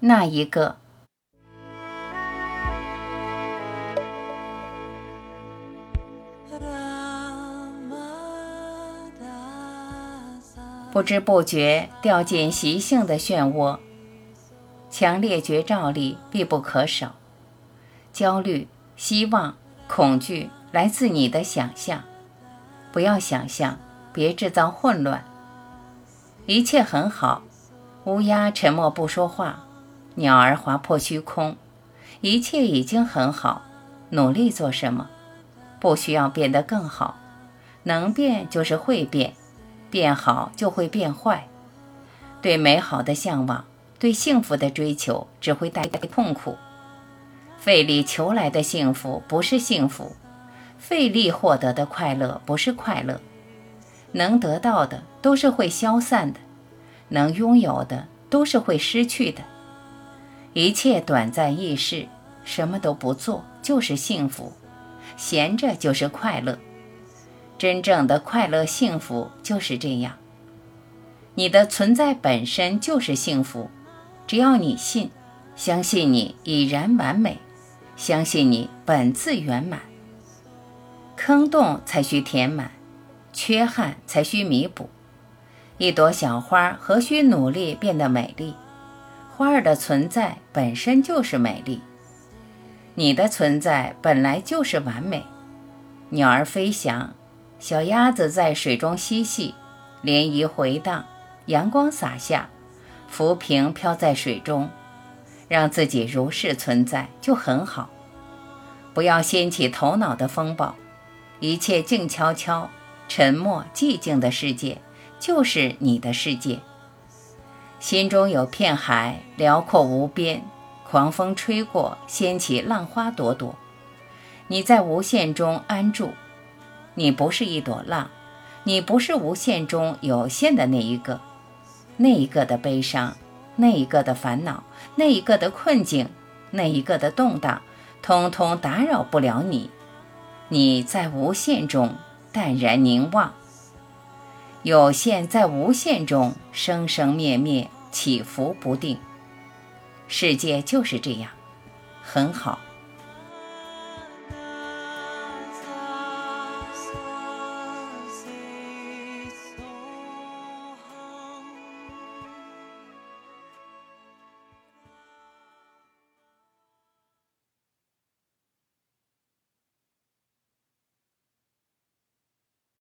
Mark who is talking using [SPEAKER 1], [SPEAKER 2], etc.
[SPEAKER 1] 那一个。不知不觉掉进习性的漩涡，强烈觉照力必不可少。焦虑、希望、恐惧来自你的想象，不要想象，别制造混乱。一切很好，乌鸦沉默不说话，鸟儿划破虚空，一切已经很好。努力做什么？不需要变得更好，能变就是会变。变好就会变坏，对美好的向往，对幸福的追求，只会带来痛苦。费力求来的幸福不是幸福，费力获得的快乐不是快乐。能得到的都是会消散的，能拥有的都是会失去的。一切短暂易逝，什么都不做就是幸福，闲着就是快乐。真正的快乐幸福就是这样。你的存在本身就是幸福，只要你信，相信你已然完美，相信你本自圆满。坑洞才需填满，缺憾才需弥补。一朵小花何须努力变得美丽？花儿的存在本身就是美丽。你的存在本来就是完美。鸟儿飞翔。小鸭子在水中嬉戏，涟漪回荡，阳光洒下，浮萍飘在水中，让自己如是存在就很好。不要掀起头脑的风暴，一切静悄悄、沉默、寂静的世界就是你的世界。心中有片海，辽阔无边，狂风吹过，掀起浪花朵朵。你在无限中安住。你不是一朵浪，你不是无限中有限的那一个，那一个的悲伤，那一个的烦恼，那一个的困境，那一个的动荡，通通打扰不了你。你在无限中淡然凝望，有限在无限中生生灭灭，起伏不定。世界就是这样，很好。